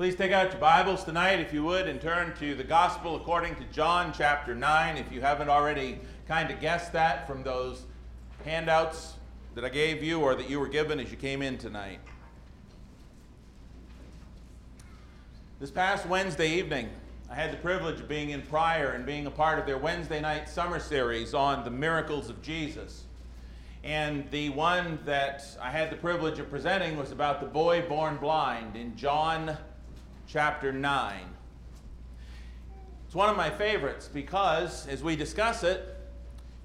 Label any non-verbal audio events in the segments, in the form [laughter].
Please take out your Bibles tonight, if you would, and turn to the Gospel according to John chapter 9. If you haven't already kind of guessed that from those handouts that I gave you or that you were given as you came in tonight. This past Wednesday evening, I had the privilege of being in Pryor and being a part of their Wednesday night summer series on the miracles of Jesus. And the one that I had the privilege of presenting was about the boy born blind in John chapter 9. It's one of my favorites because as we discuss it,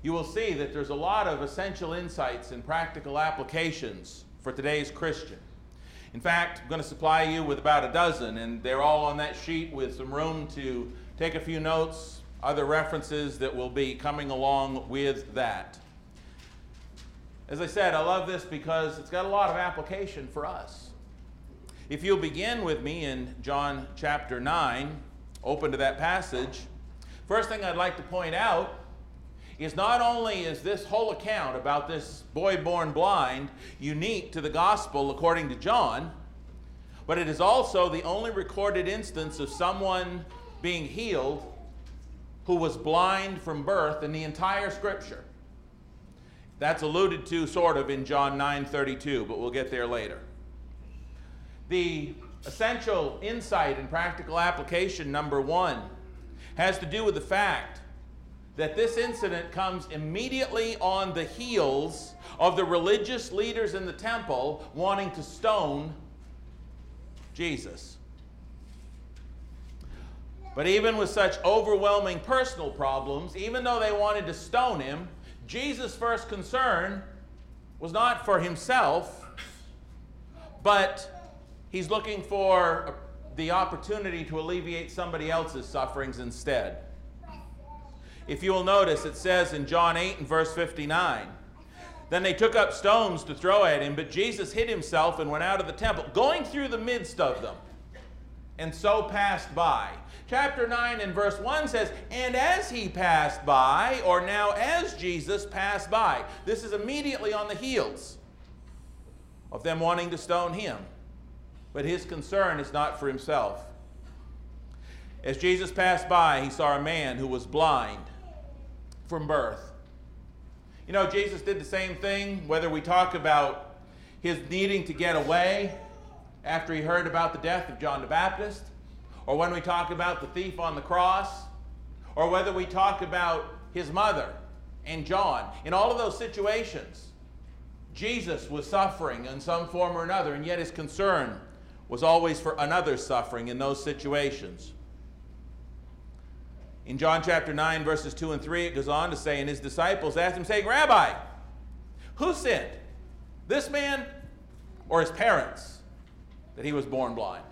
you will see that there's a lot of essential insights and practical applications for today's Christian. In fact, I'm going to supply you with about a dozen, and they're all on that sheet with some room to take a few notes, other references that will be coming along with that. As I said, I love this because it's got a lot of application for us. If you'll begin with me in John chapter 9, open to that passage, first thing I'd like to point out is not only is this whole account about this boy born blind unique to the gospel according to John, but it is also the only recorded instance of someone being healed who was blind from birth in the entire scripture. That's alluded to sort of in John 9:32, but we'll get there later. The essential insight and practical application number 1 has to do with the fact that this incident comes immediately on the heels of the religious leaders in the temple wanting to stone Jesus. But even with such overwhelming personal problems, even though they wanted to stone him, Jesus' first concern was not for himself, but he's looking for the opportunity to alleviate somebody else's sufferings instead. If you will notice, it says in John 8 and verse 59 Then they took up stones to throw at him, but Jesus hid himself and went out of the temple, going through the midst of them, and so passed by. Chapter 9 and verse 1 says, And as he passed by, or now as Jesus passed by. This is immediately on the heels of them wanting to stone him. But his concern is not for himself. As Jesus passed by, he saw a man who was blind from birth. You know, Jesus did the same thing, whether we talk about his needing to get away after he heard about the death of John the Baptist, or when we talk about the thief on the cross, or whether we talk about his mother and John. In all of those situations, Jesus was suffering in some form or another, and yet his concern was always for another's suffering in those situations. In John chapter 9, verses 2 and 3, it goes on to say, And his disciples asked him, saying, Rabbi, who sinned? This man or his parents that he was born blind?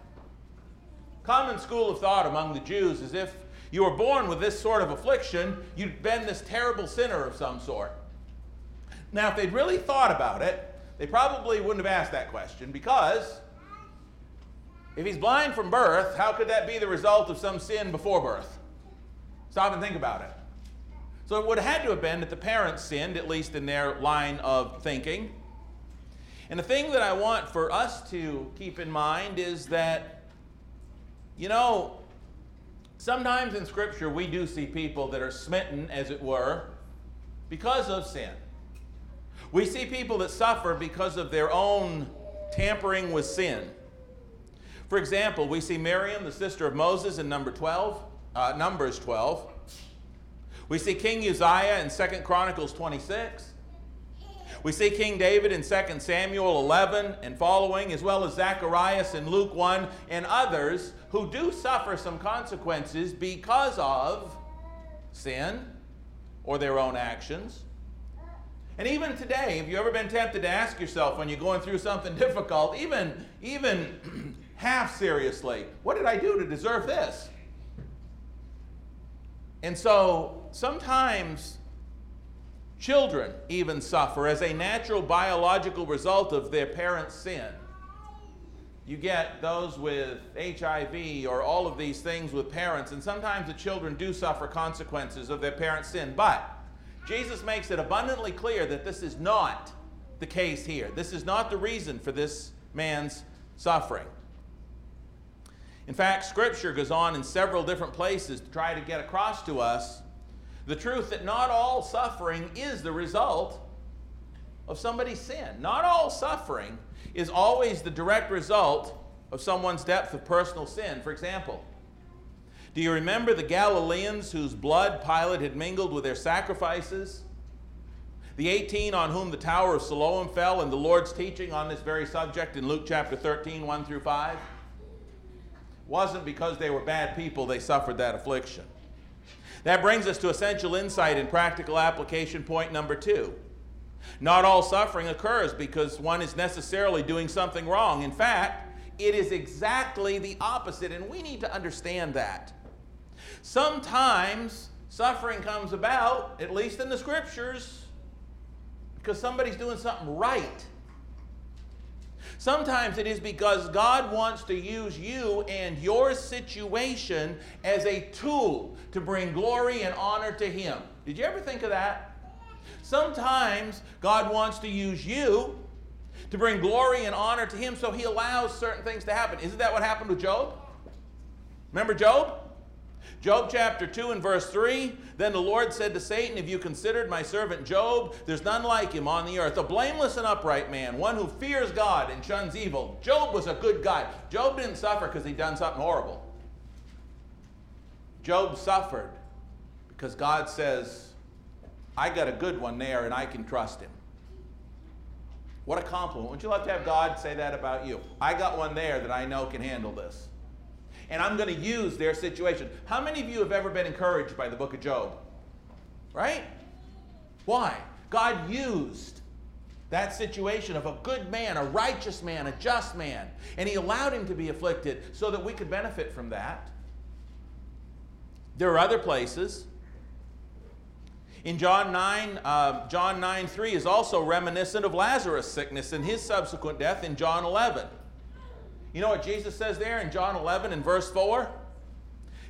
Common school of thought among the Jews is if you were born with this sort of affliction, you'd been this terrible sinner of some sort. Now, if they'd really thought about it, they probably wouldn't have asked that question because if he's blind from birth, how could that be the result of some sin before birth? Stop and think about it. So it would have had to have been that the parents sinned, at least in their line of thinking. And the thing that I want for us to keep in mind is that, you know, sometimes in Scripture we do see people that are smitten, as it were, because of sin. We see people that suffer because of their own tampering with sin. For example, we see Miriam, the sister of Moses, in number 12 uh, Numbers 12. We see King Uzziah in 2 Chronicles 26. We see King David in 2 Samuel 11 and following, as well as Zacharias in Luke 1, and others who do suffer some consequences because of sin or their own actions. And even today, have you ever been tempted to ask yourself when you're going through something [laughs] difficult, even, even [clears throat] half seriously, what did I do to deserve this? And so sometimes children even suffer as a natural biological result of their parents' sin. You get those with HIV or all of these things with parents, and sometimes the children do suffer consequences of their parents' sin. But Jesus makes it abundantly clear that this is not the case here. This is not the reason for this man's suffering. In fact, Scripture goes on in several different places to try to get across to us the truth that not all suffering is the result of somebody's sin. Not all suffering is always the direct result of someone's depth of personal sin. For example, do you remember the Galileans whose blood Pilate had mingled with their sacrifices? The 18 on whom the Tower of Siloam fell, and the Lord's teaching on this very subject in Luke chapter 13, 1 through 5? Wasn't because they were bad people they suffered that affliction. That brings us to essential insight and practical application point number two. Not all suffering occurs because one is necessarily doing something wrong. In fact, it is exactly the opposite, and we need to understand that. Sometimes suffering comes about, at least in the scriptures, because somebody's doing something right. Sometimes it is because God wants to use you and your situation as a tool to bring glory and honor to Him. Did you ever think of that? Sometimes God wants to use you to bring glory and honor to Him, so He allows certain things to happen. Isn't that what happened with Job? Remember Job? Job chapter 2 and verse 3 Then the Lord said to Satan, Have you considered my servant Job? There's none like him on the earth, a blameless and upright man, one who fears God and shuns evil. Job was a good guy. Job didn't suffer because he'd done something horrible. Job suffered because God says, I got a good one there and I can trust him. What a compliment. Wouldn't you love to have God say that about you? I got one there that I know can handle this and I'm going to use their situation. How many of you have ever been encouraged by the book of Job? Right? Why? God used that situation of a good man, a righteous man, a just man, and He allowed him to be afflicted so that we could benefit from that. There are other places. In John 9, uh, John 9 3 is also reminiscent of Lazarus' sickness and his subsequent death in John 11. You know what Jesus says there in John 11 and verse 4?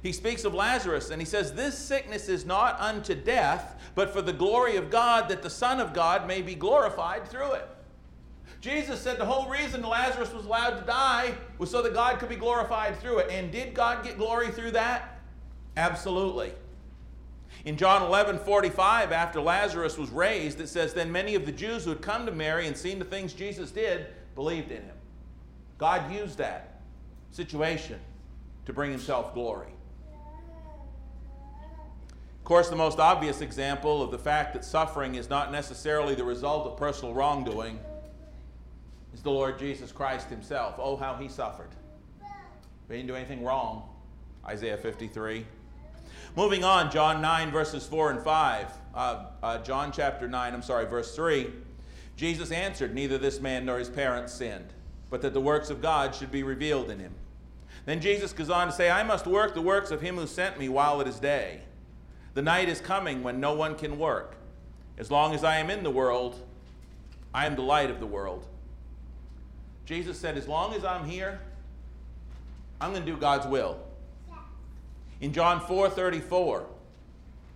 He speaks of Lazarus and he says, This sickness is not unto death, but for the glory of God, that the Son of God may be glorified through it. Jesus said the whole reason Lazarus was allowed to die was so that God could be glorified through it. And did God get glory through that? Absolutely. In John 11 45, after Lazarus was raised, it says, Then many of the Jews who had come to Mary and seen the things Jesus did believed in him. God used that situation to bring himself glory. Of course, the most obvious example of the fact that suffering is not necessarily the result of personal wrongdoing is the Lord Jesus Christ himself. Oh, how he suffered. He didn't do anything wrong. Isaiah 53. Moving on, John 9, verses 4 and 5. Uh, uh, John chapter 9, I'm sorry, verse 3. Jesus answered, Neither this man nor his parents sinned but that the works of God should be revealed in him. Then Jesus goes on to say, I must work the works of him who sent me while it is day. The night is coming when no one can work. As long as I am in the world, I am the light of the world. Jesus said, As long as I'm here, I'm going to do God's will. In John 4 34,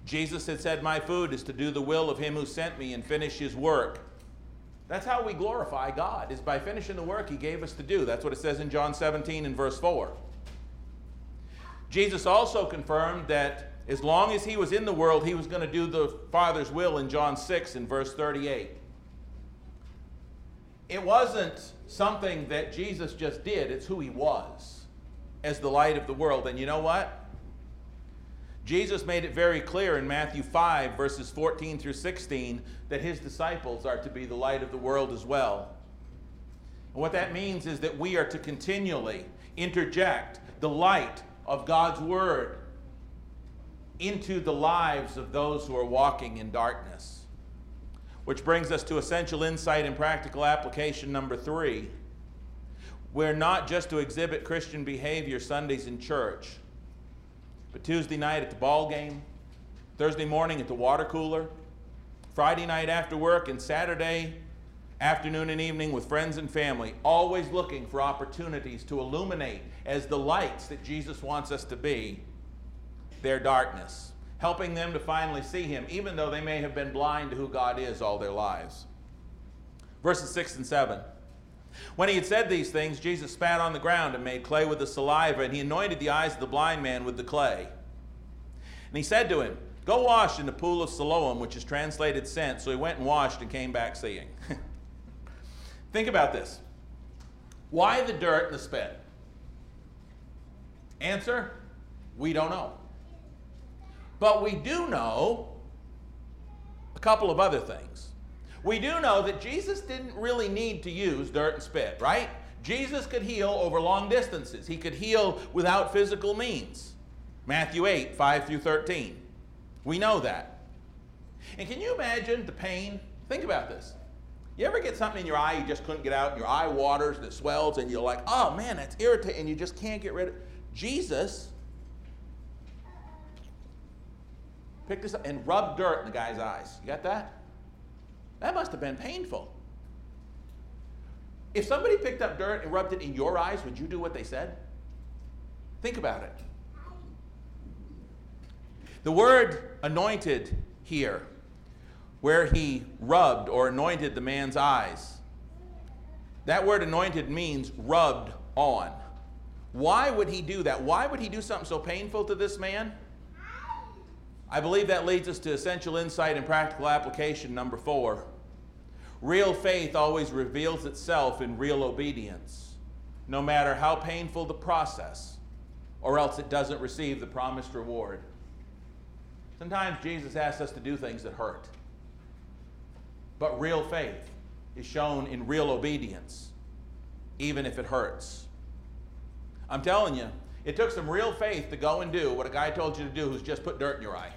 Jesus had said, My food is to do the will of him who sent me and finish his work. That's how we glorify God, is by finishing the work He gave us to do. That's what it says in John 17 and verse 4. Jesus also confirmed that as long as He was in the world, He was going to do the Father's will in John 6 and verse 38. It wasn't something that Jesus just did, it's who He was as the light of the world. And you know what? Jesus made it very clear in Matthew 5, verses 14 through 16, that his disciples are to be the light of the world as well. And what that means is that we are to continually interject the light of God's Word into the lives of those who are walking in darkness. Which brings us to essential insight and practical application number three. We're not just to exhibit Christian behavior Sundays in church but Tuesday night at the ball game, Thursday morning at the water cooler, Friday night after work, and Saturday afternoon and evening with friends and family, always looking for opportunities to illuminate as the lights that Jesus wants us to be their darkness, helping them to finally see Him, even though they may have been blind to who God is all their lives. Verses 6 and 7. When he had said these things, Jesus spat on the ground and made clay with the saliva, and he anointed the eyes of the blind man with the clay. And he said to him, Go wash in the pool of Siloam, which is translated sent. So he went and washed and came back seeing. [laughs] Think about this. Why the dirt and the spit? Answer we don't know. But we do know a couple of other things. We do know that Jesus didn't really need to use dirt and spit, right? Jesus could heal over long distances. He could heal without physical means. Matthew 8, 5 through 13. We know that. And can you imagine the pain? Think about this. You ever get something in your eye you just couldn't get out, and your eye waters and it swells, and you're like, oh man, that's irritating, and you just can't get rid of it? Jesus picked this up and rubbed dirt in the guy's eyes. You got that? That must have been painful. If somebody picked up dirt and rubbed it in your eyes, would you do what they said? Think about it. The word anointed here, where he rubbed or anointed the man's eyes, that word anointed means rubbed on. Why would he do that? Why would he do something so painful to this man? I believe that leads us to essential insight and practical application number four. Real faith always reveals itself in real obedience, no matter how painful the process, or else it doesn't receive the promised reward. Sometimes Jesus asks us to do things that hurt, but real faith is shown in real obedience, even if it hurts. I'm telling you, it took some real faith to go and do what a guy told you to do who's just put dirt in your eye.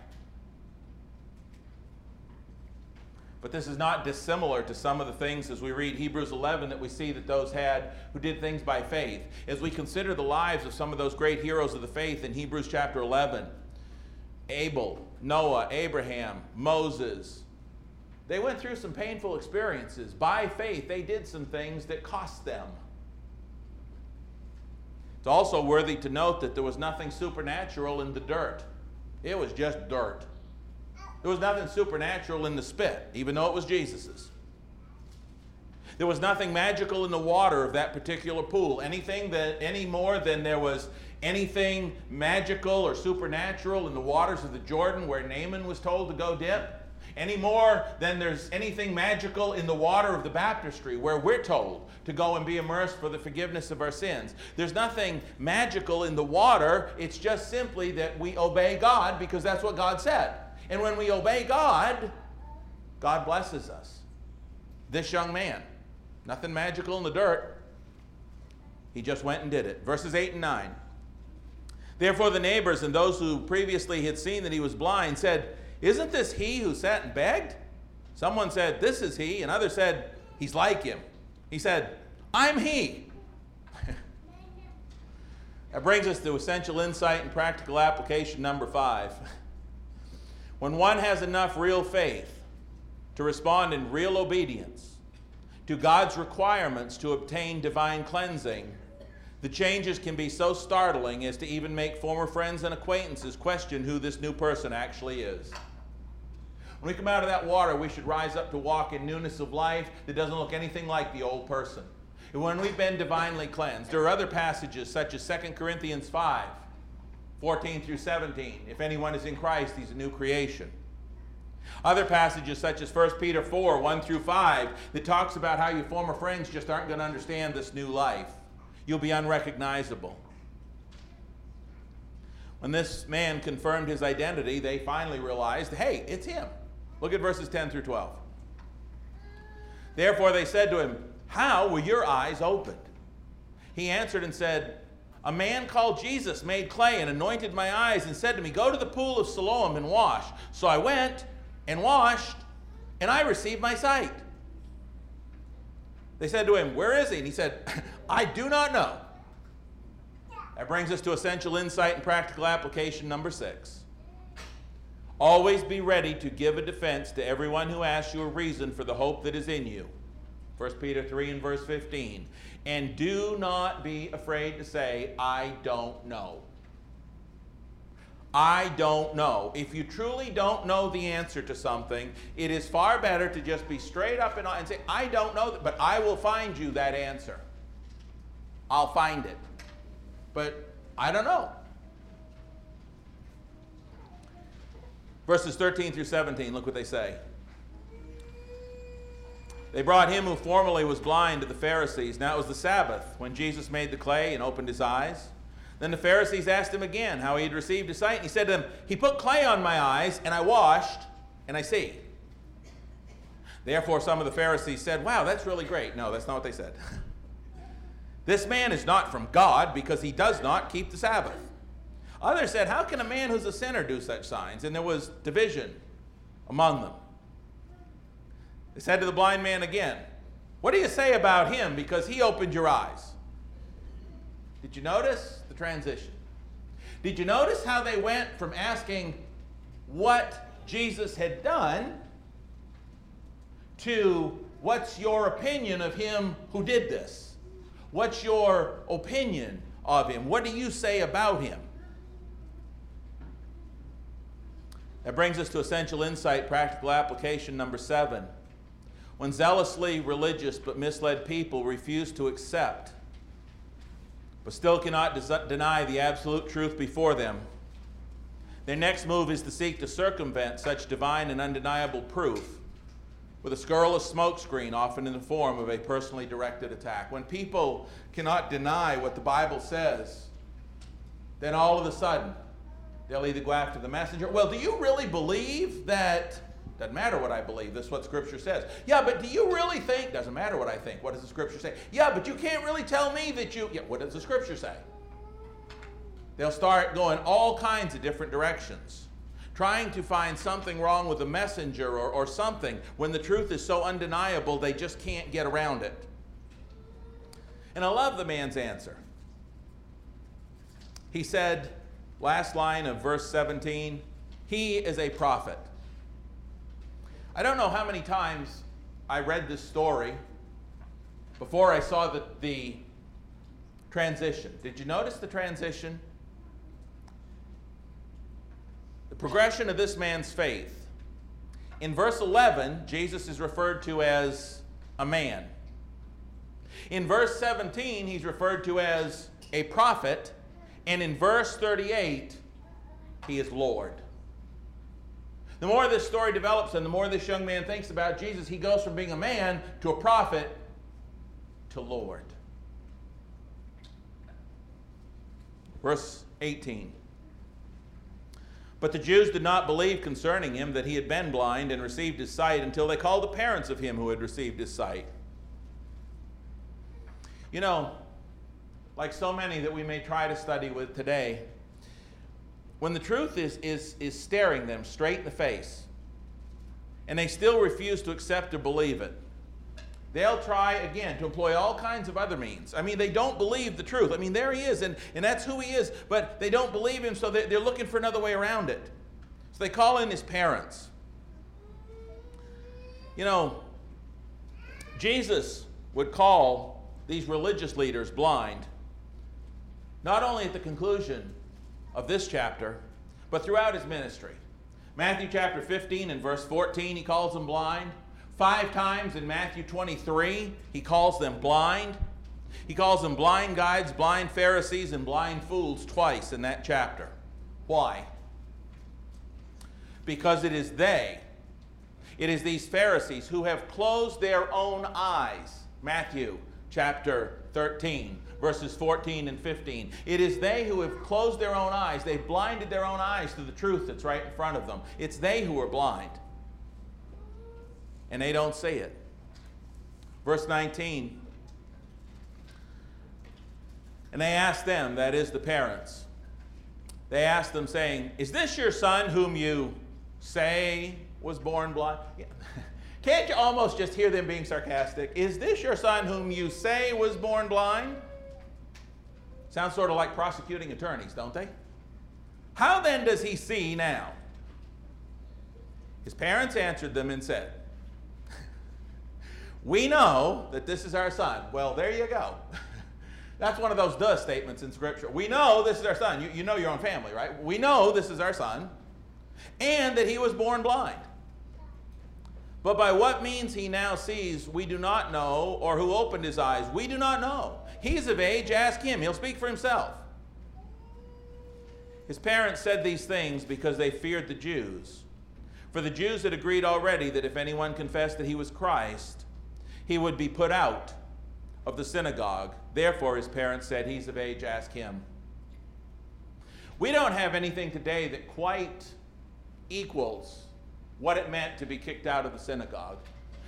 But this is not dissimilar to some of the things as we read Hebrews 11 that we see that those had who did things by faith. As we consider the lives of some of those great heroes of the faith in Hebrews chapter 11 Abel, Noah, Abraham, Moses, they went through some painful experiences. By faith, they did some things that cost them. It's also worthy to note that there was nothing supernatural in the dirt, it was just dirt. There was nothing supernatural in the spit, even though it was Jesus's. There was nothing magical in the water of that particular pool. Anything that any more than there was anything magical or supernatural in the waters of the Jordan where Naaman was told to go dip any more than there's anything magical in the water of the baptistry where we're told to go and be immersed for the forgiveness of our sins. There's nothing magical in the water, it's just simply that we obey God because that's what God said. And when we obey God, God blesses us. This young man, nothing magical in the dirt. He just went and did it. Verses 8 and 9. Therefore, the neighbors and those who previously had seen that he was blind said, isn't this he who sat and begged? Someone said, This is he. And others said, He's like him. He said, I'm he. [laughs] that brings us to essential insight and practical application number five. [laughs] when one has enough real faith to respond in real obedience to God's requirements to obtain divine cleansing, the changes can be so startling as to even make former friends and acquaintances question who this new person actually is. When we come out of that water, we should rise up to walk in newness of life that doesn't look anything like the old person. And when we've been divinely cleansed, there are other passages such as 2 Corinthians 5, 14 through 17. If anyone is in Christ, he's a new creation. Other passages such as 1 Peter 4, 1 through 5, that talks about how your former friends just aren't going to understand this new life. You'll be unrecognizable. When this man confirmed his identity, they finally realized hey, it's him. Look at verses 10 through 12. Therefore they said to him, How were your eyes opened? He answered and said, A man called Jesus made clay and anointed my eyes and said to me, Go to the pool of Siloam and wash. So I went and washed, and I received my sight. They said to him, Where is he? And he said, [laughs] I do not know. That brings us to essential insight and practical application number six. Always be ready to give a defense to everyone who asks you a reason for the hope that is in you. 1 Peter 3 and verse 15. And do not be afraid to say, I don't know. I don't know. If you truly don't know the answer to something, it is far better to just be straight up and, and say, I don't know, but I will find you that answer. I'll find it. But I don't know. Verses 13 through 17, look what they say. They brought him who formerly was blind to the Pharisees. Now it was the Sabbath when Jesus made the clay and opened his eyes. Then the Pharisees asked him again how he had received his sight. And he said to them, He put clay on my eyes, and I washed, and I see. Therefore, some of the Pharisees said, Wow, that's really great. No, that's not what they said. [laughs] this man is not from God because he does not keep the Sabbath. Others said, How can a man who's a sinner do such signs? And there was division among them. They said to the blind man again, What do you say about him because he opened your eyes? Did you notice the transition? Did you notice how they went from asking what Jesus had done to what's your opinion of him who did this? What's your opinion of him? What do you say about him? That brings us to essential insight, practical application number seven. When zealously religious but misled people refuse to accept, but still cannot des- deny the absolute truth before them, their next move is to seek to circumvent such divine and undeniable proof with a scurrilous smokescreen, often in the form of a personally directed attack. When people cannot deny what the Bible says, then all of a sudden They'll either go after the messenger. Well, do you really believe that? Doesn't matter what I believe. This is what Scripture says. Yeah, but do you really think? Doesn't matter what I think. What does the Scripture say? Yeah, but you can't really tell me that you. Yeah, what does the Scripture say? They'll start going all kinds of different directions, trying to find something wrong with the messenger or, or something when the truth is so undeniable they just can't get around it. And I love the man's answer. He said, Last line of verse 17 He is a prophet. I don't know how many times I read this story before I saw the, the transition. Did you notice the transition? The progression of this man's faith. In verse 11, Jesus is referred to as a man. In verse 17, he's referred to as a prophet. And in verse 38, he is Lord. The more this story develops and the more this young man thinks about Jesus, he goes from being a man to a prophet to Lord. Verse 18. But the Jews did not believe concerning him that he had been blind and received his sight until they called the parents of him who had received his sight. You know, like so many that we may try to study with today, when the truth is, is, is staring them straight in the face, and they still refuse to accept or believe it, they'll try again to employ all kinds of other means. I mean, they don't believe the truth. I mean, there he is, and, and that's who he is, but they don't believe him, so they're, they're looking for another way around it. So they call in his parents. You know, Jesus would call these religious leaders blind not only at the conclusion of this chapter, but throughout his ministry. Matthew chapter 15 and verse 14, he calls them blind. Five times in Matthew 23, he calls them blind. He calls them blind guides, blind Pharisees, and blind fools twice in that chapter. Why? Because it is they, it is these Pharisees who have closed their own eyes. Matthew chapter 13 verses 14 and 15. It is they who have closed their own eyes, they've blinded their own eyes to the truth that's right in front of them. It's they who are blind, and they don't see it. Verse 19. And they asked them, that is the parents, they asked them, saying, Is this your son whom you say was born blind? Yeah. [laughs] Can't you almost just hear them being sarcastic? Is this your son whom you say was born blind? Sounds sort of like prosecuting attorneys, don't they? How then does he see now? His parents answered them and said, [laughs] We know that this is our son. Well, there you go. [laughs] That's one of those duh statements in Scripture. We know this is our son. You, you know your own family, right? We know this is our son, and that he was born blind. But by what means he now sees, we do not know, or who opened his eyes, we do not know. He's of age, ask him. He'll speak for himself. His parents said these things because they feared the Jews. For the Jews had agreed already that if anyone confessed that he was Christ, he would be put out of the synagogue. Therefore, his parents said, He's of age, ask him. We don't have anything today that quite equals what it meant to be kicked out of the synagogue.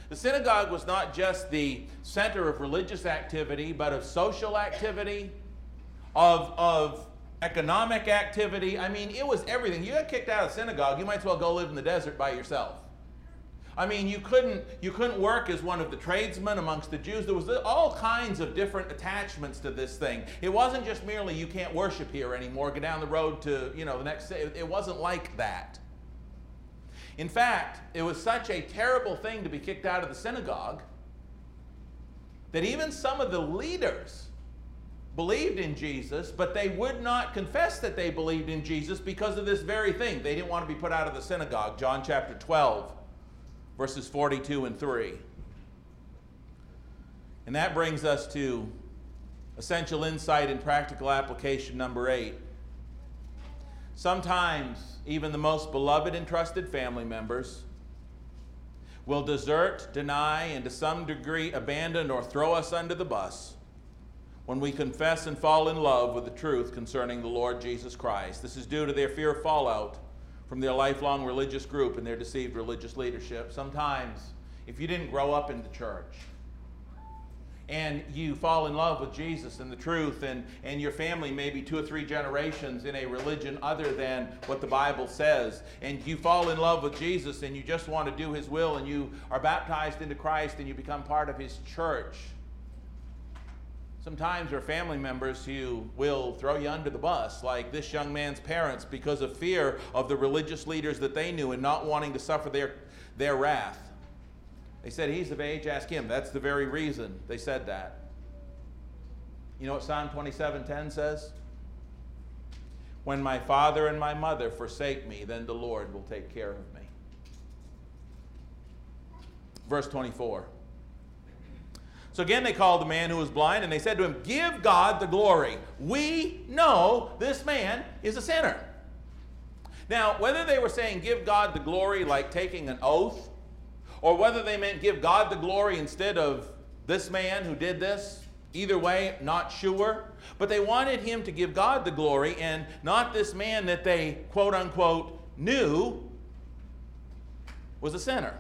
The synagogue was not just the center of religious activity, but of social activity, of, of economic activity. I mean, it was everything. You got kicked out of the synagogue, you might as well go live in the desert by yourself. I mean, you couldn't, you couldn't work as one of the tradesmen amongst the Jews. There was all kinds of different attachments to this thing. It wasn't just merely you can't worship here anymore, go down the road to, you know, the next, city. it wasn't like that. In fact, it was such a terrible thing to be kicked out of the synagogue that even some of the leaders believed in Jesus, but they would not confess that they believed in Jesus because of this very thing. They didn't want to be put out of the synagogue. John chapter 12 verses 42 and 3. And that brings us to essential insight and practical application number eight. Sometimes, even the most beloved and trusted family members will desert, deny, and to some degree abandon or throw us under the bus when we confess and fall in love with the truth concerning the Lord Jesus Christ. This is due to their fear of fallout from their lifelong religious group and their deceived religious leadership. Sometimes, if you didn't grow up in the church, and you fall in love with Jesus and the truth, and, and your family maybe two or three generations in a religion other than what the Bible says, and you fall in love with Jesus and you just want to do His will, and you are baptized into Christ and you become part of His church, Sometimes there are family members who will throw you under the bus, like this young man's parents, because of fear of the religious leaders that they knew and not wanting to suffer their, their wrath. They said, He's of age, ask him. That's the very reason they said that. You know what Psalm 27:10 says? When my father and my mother forsake me, then the Lord will take care of me. Verse 24. So again, they called the man who was blind and they said to him, Give God the glory. We know this man is a sinner. Now, whether they were saying give God the glory like taking an oath, or whether they meant give God the glory instead of this man who did this, either way, not sure. But they wanted him to give God the glory and not this man that they, quote unquote, knew was a sinner.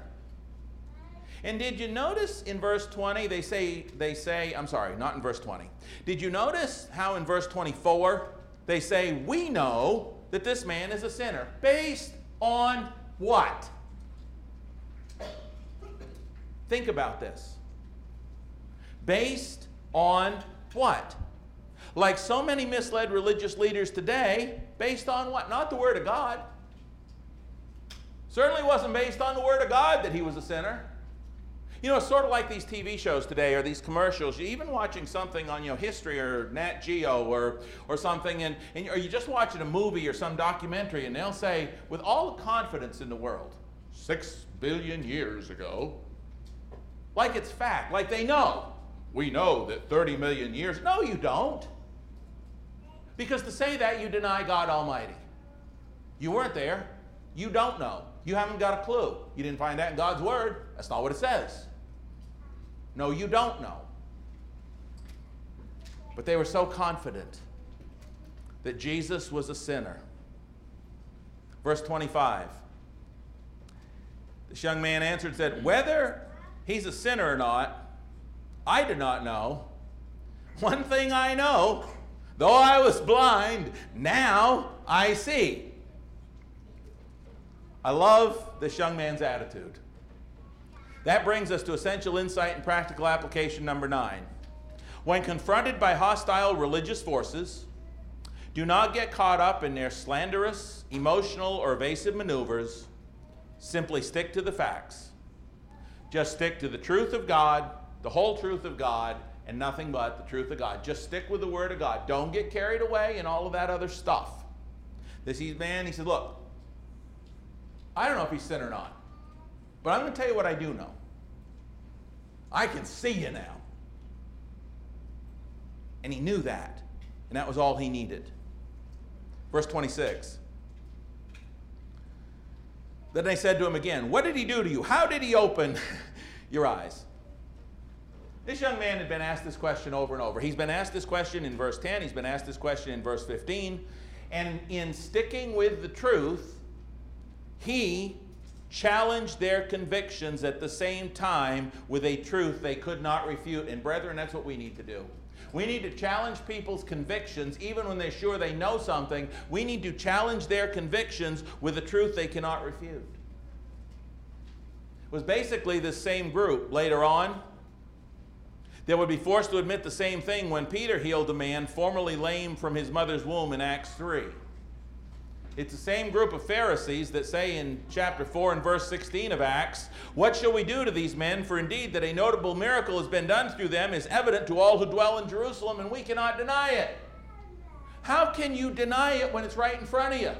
And did you notice in verse 20 they say they say I'm sorry, not in verse 20. Did you notice how in verse 24 they say we know that this man is a sinner based on what? Think about this. Based on what? Like so many misled religious leaders today, based on what? Not the Word of God. Certainly wasn't based on the Word of God that he was a sinner. You know, it's sort of like these TV shows today or these commercials. You're even watching something on, you know, history or Nat Geo or, or something, and, and or you're just watching a movie or some documentary, and they'll say, with all the confidence in the world, six billion years ago, like it's fact, like they know. We know that 30 million years. No, you don't. Because to say that, you deny God Almighty. You weren't there. You don't know. You haven't got a clue. You didn't find that in God's Word. That's not what it says. No, you don't know. But they were so confident that Jesus was a sinner. Verse 25. This young man answered and said, Whether he's a sinner or not, I do not know. One thing I know, though I was blind, now I see. I love this young man's attitude. That brings us to essential insight and practical application number nine. When confronted by hostile religious forces, do not get caught up in their slanderous, emotional, or evasive maneuvers. Simply stick to the facts. Just stick to the truth of God, the whole truth of God, and nothing but the truth of God. Just stick with the Word of God. Don't get carried away in all of that other stuff. This man, he said, Look, I don't know if he's sin or not, but I'm going to tell you what I do know. I can see you now. And he knew that, and that was all he needed. Verse 26. Then they said to him again, What did he do to you? How did he open [laughs] your eyes? This young man had been asked this question over and over. He's been asked this question in verse 10, he's been asked this question in verse 15. And in sticking with the truth, he challenged their convictions at the same time with a truth they could not refute. And, brethren, that's what we need to do. We need to challenge people's convictions even when they're sure they know something. We need to challenge their convictions with a truth they cannot refute. It was basically the same group later on that would be forced to admit the same thing when Peter healed a man formerly lame from his mother's womb in Acts 3. It's the same group of Pharisees that say in chapter 4 and verse 16 of Acts, What shall we do to these men? For indeed that a notable miracle has been done through them is evident to all who dwell in Jerusalem, and we cannot deny it. How can you deny it when it's right in front of you?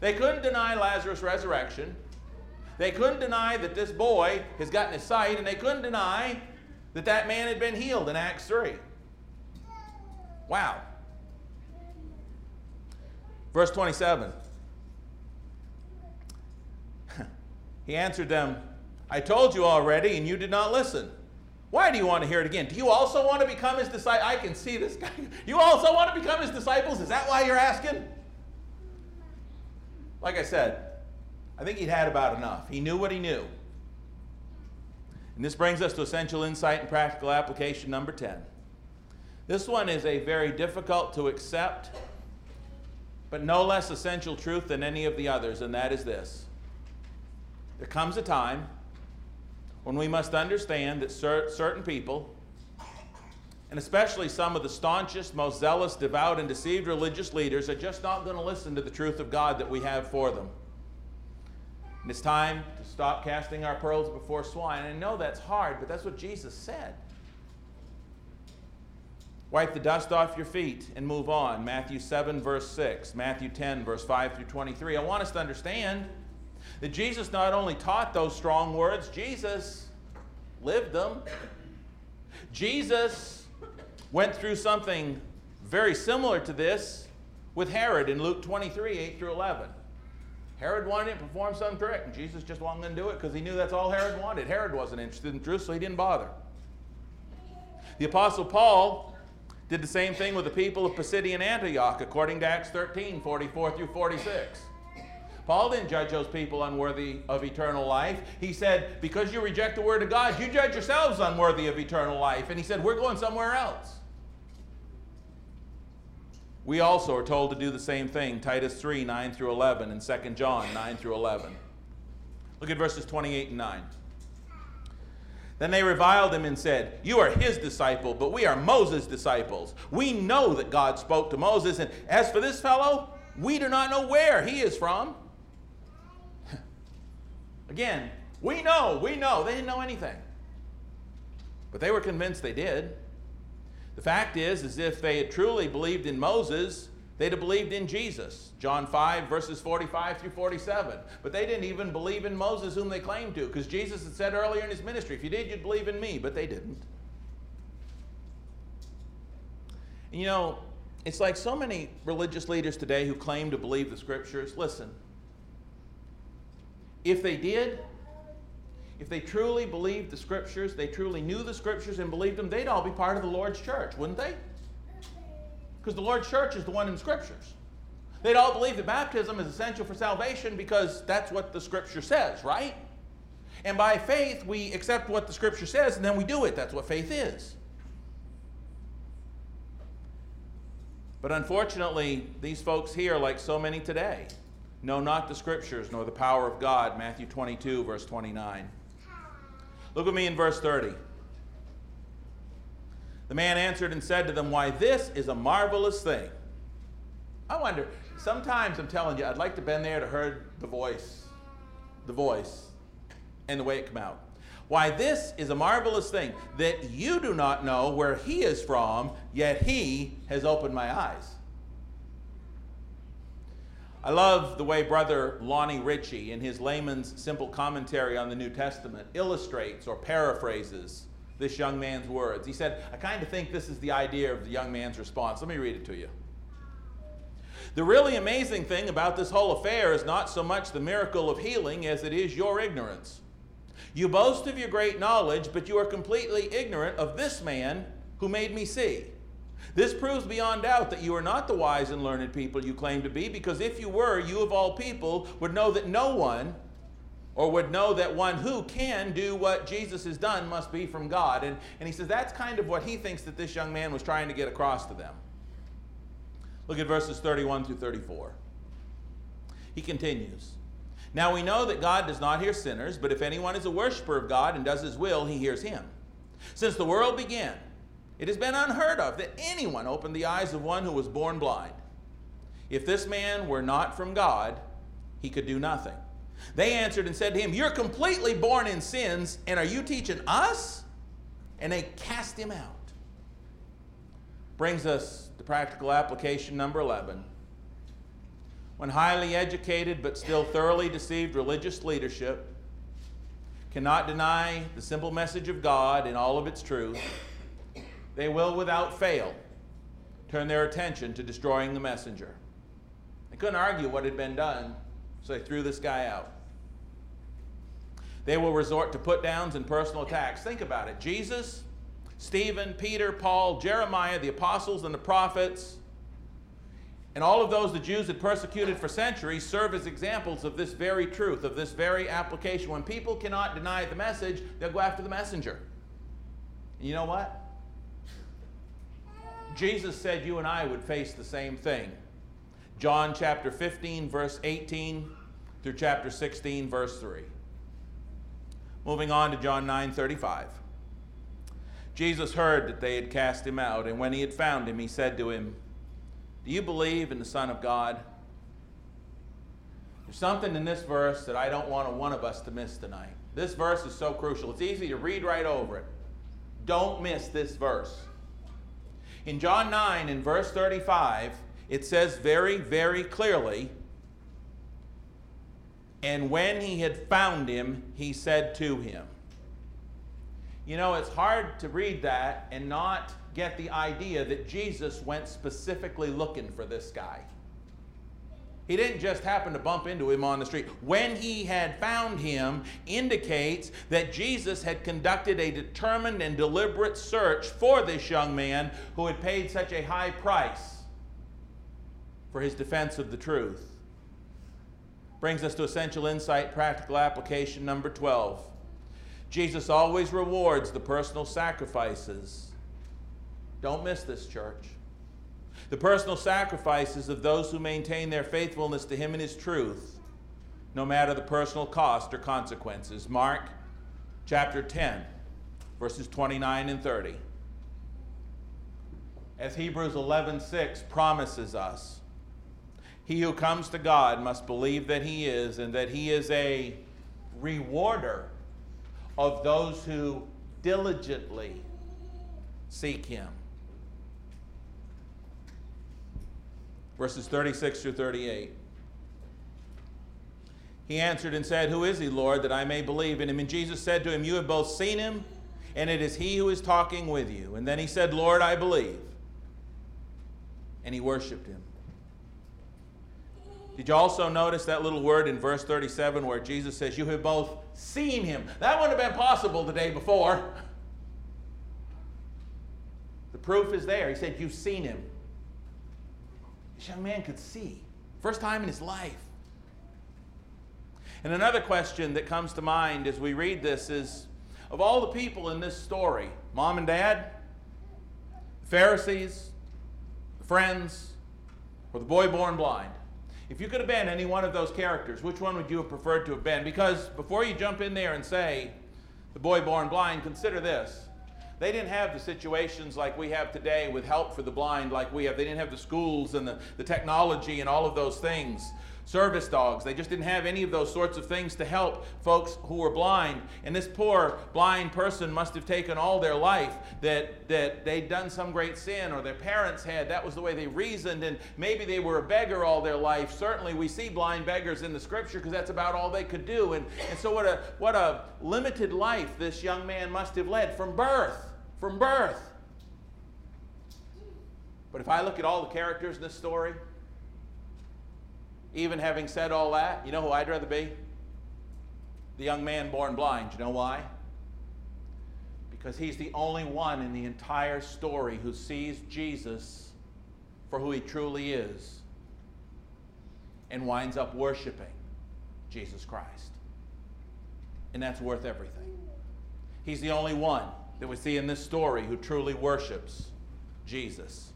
They couldn't deny Lazarus' resurrection. They couldn't deny that this boy has gotten his sight, and they couldn't deny that that man had been healed in Acts 3. Wow. Verse 27. [laughs] he answered them, I told you already, and you did not listen. Why do you want to hear it again? Do you also want to become his disciple? I can see this guy. [laughs] You also want to become his disciples? Is that why you're asking? Like I said, I think he'd had about enough. He knew what he knew. And this brings us to essential insight and practical application number 10. This one is a very difficult to accept but no less essential truth than any of the others, and that is this. There comes a time when we must understand that cer- certain people, and especially some of the staunchest, most zealous, devout, and deceived religious leaders, are just not going to listen to the truth of God that we have for them. And it's time to stop casting our pearls before swine. And I know that's hard, but that's what Jesus said. Wipe the dust off your feet and move on. Matthew 7, verse 6. Matthew 10, verse 5 through 23. I want us to understand that Jesus not only taught those strong words, Jesus lived them. Jesus went through something very similar to this with Herod in Luke 23, 8 through 11. Herod wanted him to perform some trick, and Jesus just wasn't going to do it because he knew that's all Herod wanted. Herod wasn't interested in truth, so he didn't bother. The Apostle Paul did the same thing with the people of Pisidian Antioch, according to Acts 13 44 through 46. Paul didn't judge those people unworthy of eternal life. He said, Because you reject the word of God, you judge yourselves unworthy of eternal life. And he said, We're going somewhere else. We also are told to do the same thing Titus 3 9 through 11 and 2 John 9 through 11. Look at verses 28 and 9. Then they reviled him and said, You are his disciple, but we are Moses' disciples. We know that God spoke to Moses, and as for this fellow, we do not know where he is from. [laughs] Again, we know, we know. They didn't know anything. But they were convinced they did. The fact is, as if they had truly believed in Moses, They'd have believed in Jesus, John 5, verses 45 through 47. But they didn't even believe in Moses, whom they claimed to, because Jesus had said earlier in his ministry, if you did, you'd believe in me, but they didn't. And you know, it's like so many religious leaders today who claim to believe the scriptures. Listen, if they did, if they truly believed the scriptures, they truly knew the scriptures and believed them, they'd all be part of the Lord's church, wouldn't they? Because the Lord's church is the one in scriptures. They'd all believe that baptism is essential for salvation because that's what the scripture says, right? And by faith, we accept what the scripture says and then we do it. That's what faith is. But unfortunately, these folks here, like so many today, know not the scriptures nor the power of God. Matthew 22, verse 29. Look at me in verse 30. The man answered and said to them, Why, this is a marvelous thing. I wonder, sometimes I'm telling you, I'd like to been there to heard the voice, the voice, and the way it come out. Why, this is a marvelous thing that you do not know where he is from, yet he has opened my eyes. I love the way Brother Lonnie Ritchie, in his layman's simple commentary on the New Testament, illustrates or paraphrases this young man's words. He said, I kind of think this is the idea of the young man's response. Let me read it to you. The really amazing thing about this whole affair is not so much the miracle of healing as it is your ignorance. You boast of your great knowledge, but you are completely ignorant of this man who made me see. This proves beyond doubt that you are not the wise and learned people you claim to be, because if you were, you of all people would know that no one, or would know that one who can do what Jesus has done must be from God. And, and he says that's kind of what he thinks that this young man was trying to get across to them. Look at verses 31 through 34. He continues. Now we know that God does not hear sinners, but if anyone is a worshiper of God and does his will, he hears him. Since the world began, it has been unheard of that anyone opened the eyes of one who was born blind. If this man were not from God, he could do nothing. They answered and said to him, You're completely born in sins, and are you teaching us? And they cast him out. Brings us to practical application number 11 when highly educated but still thoroughly deceived religious leadership cannot deny the simple message of God in all of its truth, they will without fail turn their attention to destroying the messenger. They couldn't argue what had been done, so they threw this guy out. They will resort to put downs and personal attacks. Think about it Jesus, Stephen, Peter, Paul, Jeremiah, the apostles, and the prophets and all of those the Jews had persecuted for centuries serve as examples of this very truth, of this very application. When people cannot deny the message, they'll go after the messenger. And you know what? Jesus said you and I would face the same thing. John chapter 15, verse 18 through chapter 16, verse 3. Moving on to John 9 35. Jesus heard that they had cast him out, and when he had found him, he said to him, do you believe in the Son of God? There's something in this verse that I don't want one of us to miss tonight. This verse is so crucial. It's easy to read right over it. Don't miss this verse. In John 9, in verse 35, it says very, very clearly, and when he had found him, he said to him. You know, it's hard to read that and not get the idea that Jesus went specifically looking for this guy. He didn't just happen to bump into him on the street. When he had found him indicates that Jesus had conducted a determined and deliberate search for this young man who had paid such a high price for his defense of the truth. Brings us to essential insight, practical application number 12. Jesus always rewards the personal sacrifices don't miss this, church. The personal sacrifices of those who maintain their faithfulness to Him and His truth, no matter the personal cost or consequences. Mark chapter 10, verses 29 and 30. As Hebrews 11:6 promises us, he who comes to God must believe that he is and that he is a rewarder of those who diligently seek him. verses 36 through 38. He answered and said, Who is he, Lord, that I may believe in him? And Jesus said to him, You have both seen him, and it is he who is talking with you. And then he said, Lord, I believe. And he worshiped him. Did you also notice that little word in verse 37 where Jesus says, You have both seen him? That wouldn't have been possible the day before. The proof is there. He said, You've seen him. This young man could see. First time in his life. And another question that comes to mind as we read this is of all the people in this story, mom and dad, the Pharisees, the friends, or the boy born blind, if you could have been any one of those characters, which one would you have preferred to have been? Because before you jump in there and say, the boy born blind, consider this. They didn't have the situations like we have today with help for the blind, like we have. They didn't have the schools and the, the technology and all of those things. Service dogs. They just didn't have any of those sorts of things to help folks who were blind. And this poor blind person must have taken all their life that, that they'd done some great sin or their parents had. That was the way they reasoned. And maybe they were a beggar all their life. Certainly, we see blind beggars in the scripture because that's about all they could do. And, and so, what a, what a limited life this young man must have led from birth. From birth. But if I look at all the characters in this story, even having said all that, you know who I'd rather be? The young man born blind. You know why? Because he's the only one in the entire story who sees Jesus for who he truly is and winds up worshiping Jesus Christ. And that's worth everything. He's the only one that we see in this story who truly worships Jesus.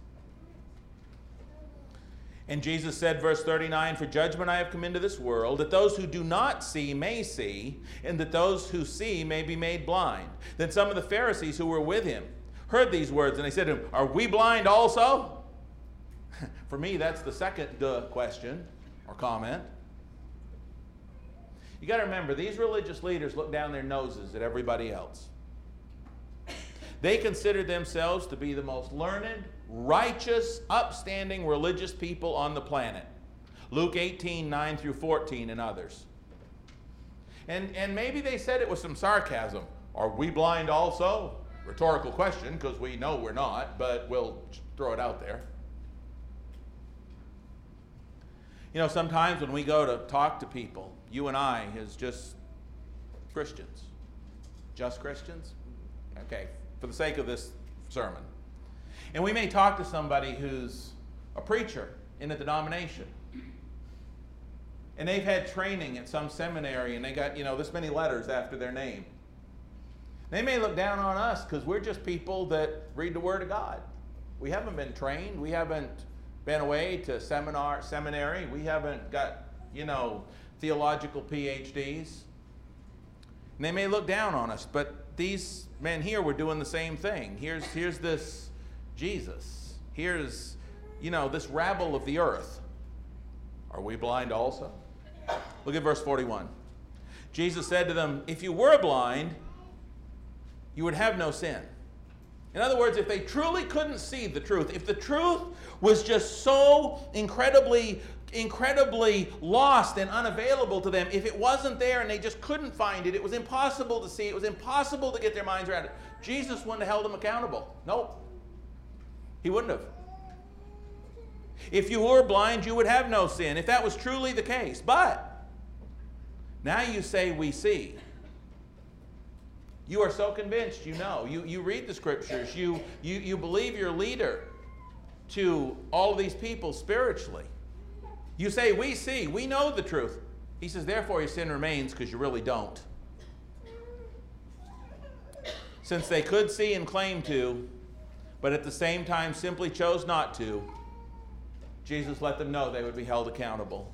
And Jesus said, verse 39 For judgment I have come into this world, that those who do not see may see, and that those who see may be made blind. Then some of the Pharisees who were with him heard these words, and they said to him, Are we blind also? [laughs] For me, that's the second duh question or comment. You got to remember, these religious leaders look down their noses at everybody else. They consider themselves to be the most learned, righteous, upstanding religious people on the planet. Luke 18, 9 through 14, and others. And, and maybe they said it with some sarcasm. Are we blind also? Rhetorical question, because we know we're not, but we'll throw it out there. You know, sometimes when we go to talk to people, you and I, as just Christians, just Christians, okay, for the sake of this sermon, and we may talk to somebody who's a preacher in a denomination. And they've had training at some seminary and they got, you know, this many letters after their name. They may look down on us because we're just people that read the Word of God. We haven't been trained. We haven't been away to seminar, seminary. We haven't got, you know, theological PhDs. And they may look down on us, but these men here were doing the same thing. Here's, here's this Jesus. Here's, you know, this rabble of the earth. Are we blind also? Look at verse 41. Jesus said to them, If you were blind, you would have no sin. In other words, if they truly couldn't see the truth, if the truth was just so incredibly, incredibly lost and unavailable to them, if it wasn't there and they just couldn't find it, it was impossible to see, it was impossible to get their minds around it, Jesus wouldn't have held them accountable. Nope. He wouldn't have. If you were blind, you would have no sin, if that was truly the case. But now you say we see. You are so convinced you know. You, you read the scriptures. You, you, you believe your leader to all of these people spiritually. You say, We see, we know the truth. He says, Therefore, your sin remains because you really don't. Since they could see and claim to, but at the same time simply chose not to, Jesus let them know they would be held accountable.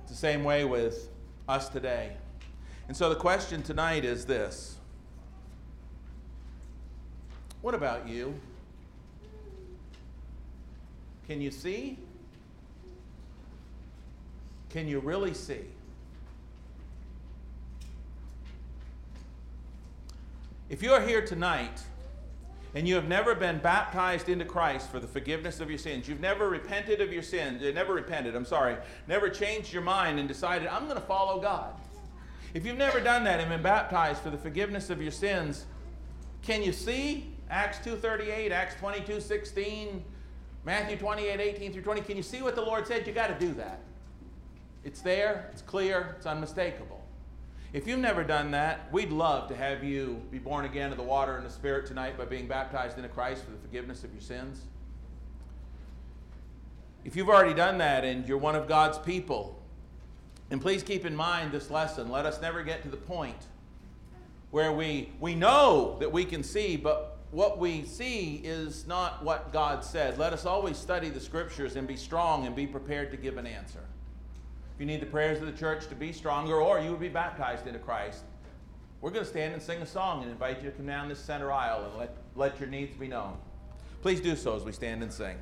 It's the same way with us today. And so the question tonight is this What about you? Can you see? Can you really see? If you're here tonight and you have never been baptized into Christ for the forgiveness of your sins, you've never repented of your sins, uh, never repented, I'm sorry, never changed your mind and decided, I'm going to follow God. If you've never done that and been baptized for the forgiveness of your sins, can you see Acts 2.38, Acts 22.16, Matthew 28, 18 through 20? Can you see what the Lord said? You got to do that. It's there, it's clear, it's unmistakable. If you've never done that, we'd love to have you be born again of the water and the Spirit tonight by being baptized into Christ for the forgiveness of your sins. If you've already done that and you're one of God's people, and please keep in mind this lesson. Let us never get to the point where we, we know that we can see, but what we see is not what God said. Let us always study the scriptures and be strong and be prepared to give an answer you need the prayers of the church to be stronger, or you would be baptized into Christ, we're going to stand and sing a song and invite you to come down this center aisle and let, let your needs be known. Please do so as we stand and sing.